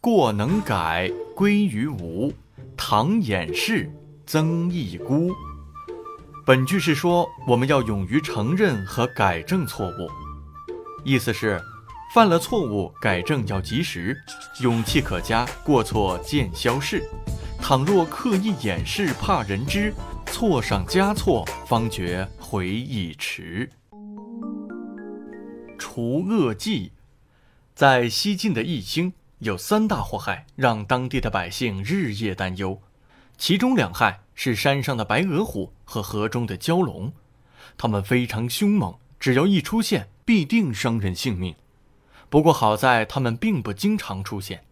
过能改，归于无。唐掩饰，曾益孤。本句是说，我们要勇于承认和改正错误。意思是，犯了错误，改正要及时，勇气可嘉，过错见消逝。倘若刻意掩饰，怕人知，错上加错，方觉悔已迟。除恶迹，在西晋的义兴，有三大祸害，让当地的百姓日夜担忧。其中两害。是山上的白额虎和河中的蛟龙，它们非常凶猛，只要一出现，必定伤人性命。不过好在它们并不经常出现，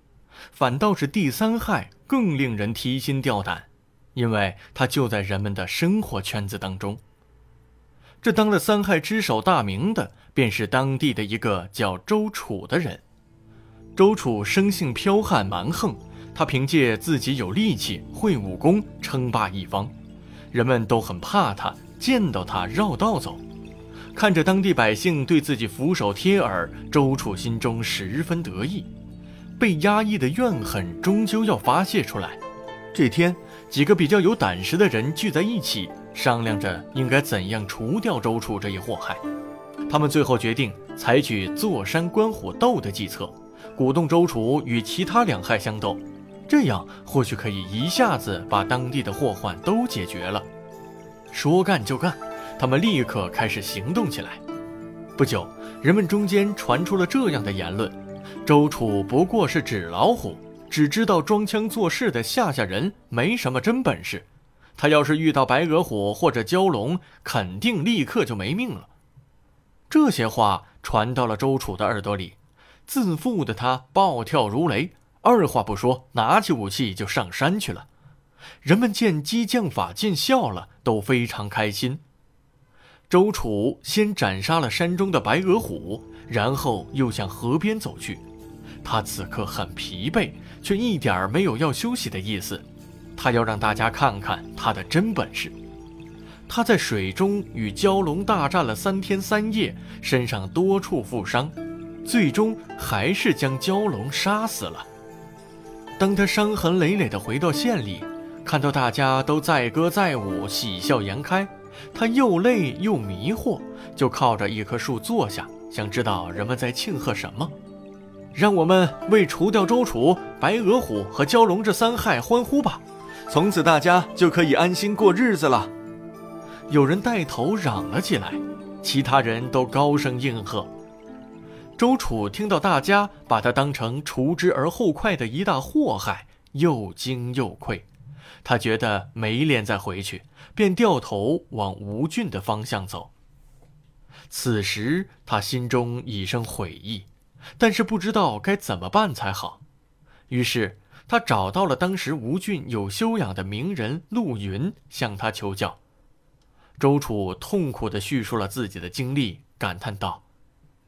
反倒是第三害更令人提心吊胆，因为它就在人们的生活圈子当中。这当了三害之首大名的，便是当地的一个叫周楚的人。周楚生性剽悍蛮横。他凭借自己有力气、会武功，称霸一方，人们都很怕他，见到他绕道走。看着当地百姓对自己俯首帖耳，周楚心中十分得意。被压抑的怨恨终究要发泄出来。这天，几个比较有胆识的人聚在一起，商量着应该怎样除掉周楚这一祸害。他们最后决定采取坐山观虎斗的计策，鼓动周楚与其他两害相斗。这样或许可以一下子把当地的祸患都解决了。说干就干，他们立刻开始行动起来。不久，人们中间传出了这样的言论：周楚不过是纸老虎，只知道装腔作势的吓吓人，没什么真本事。他要是遇到白额虎或者蛟龙，肯定立刻就没命了。这些话传到了周楚的耳朵里，自负的他暴跳如雷。二话不说，拿起武器就上山去了。人们见激将法见效了，都非常开心。周楚先斩杀了山中的白额虎，然后又向河边走去。他此刻很疲惫，却一点儿没有要休息的意思。他要让大家看看他的真本事。他在水中与蛟龙大战了三天三夜，身上多处负伤，最终还是将蛟龙杀死了。当他伤痕累累地回到县里，看到大家都载歌载舞、喜笑颜开，他又累又迷惑，就靠着一棵树坐下，想知道人们在庆贺什么。让我们为除掉周楚、白额虎和蛟龙这三害欢呼吧，从此大家就可以安心过日子了。有人带头嚷了起来，其他人都高声应和。周楚听到大家把他当成除之而后快的一大祸害，又惊又愧。他觉得没脸再回去，便掉头往吴郡的方向走。此时他心中已生悔意，但是不知道该怎么办才好。于是他找到了当时吴郡有修养的名人陆云，向他求教。周楚痛苦地叙述了自己的经历，感叹道。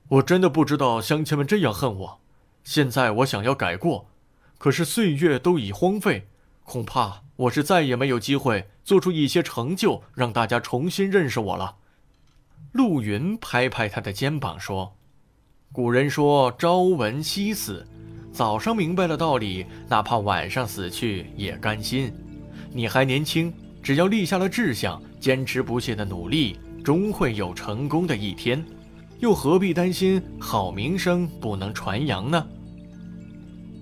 我真的不知道乡亲们这样恨我，现在我想要改过，可是岁月都已荒废，恐怕我是再也没有机会做出一些成就，让大家重新认识我了。陆云拍拍他的肩膀说：“古人说朝闻夕死，早上明白了道理，哪怕晚上死去也甘心。你还年轻，只要立下了志向，坚持不懈的努力，终会有成功的一天。”又何必担心好名声不能传扬呢？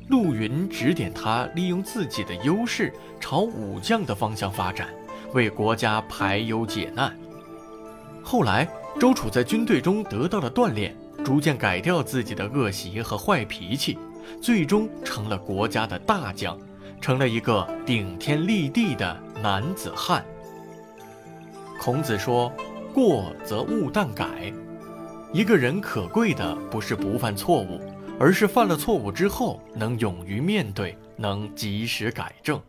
陆云指点他利用自己的优势朝武将的方向发展，为国家排忧解难。后来，周楚在军队中得到了锻炼，逐渐改掉自己的恶习和坏脾气，最终成了国家的大将，成了一个顶天立地的男子汉。孔子说：“过则勿惮改。”一个人可贵的不是不犯错误，而是犯了错误之后能勇于面对，能及时改正。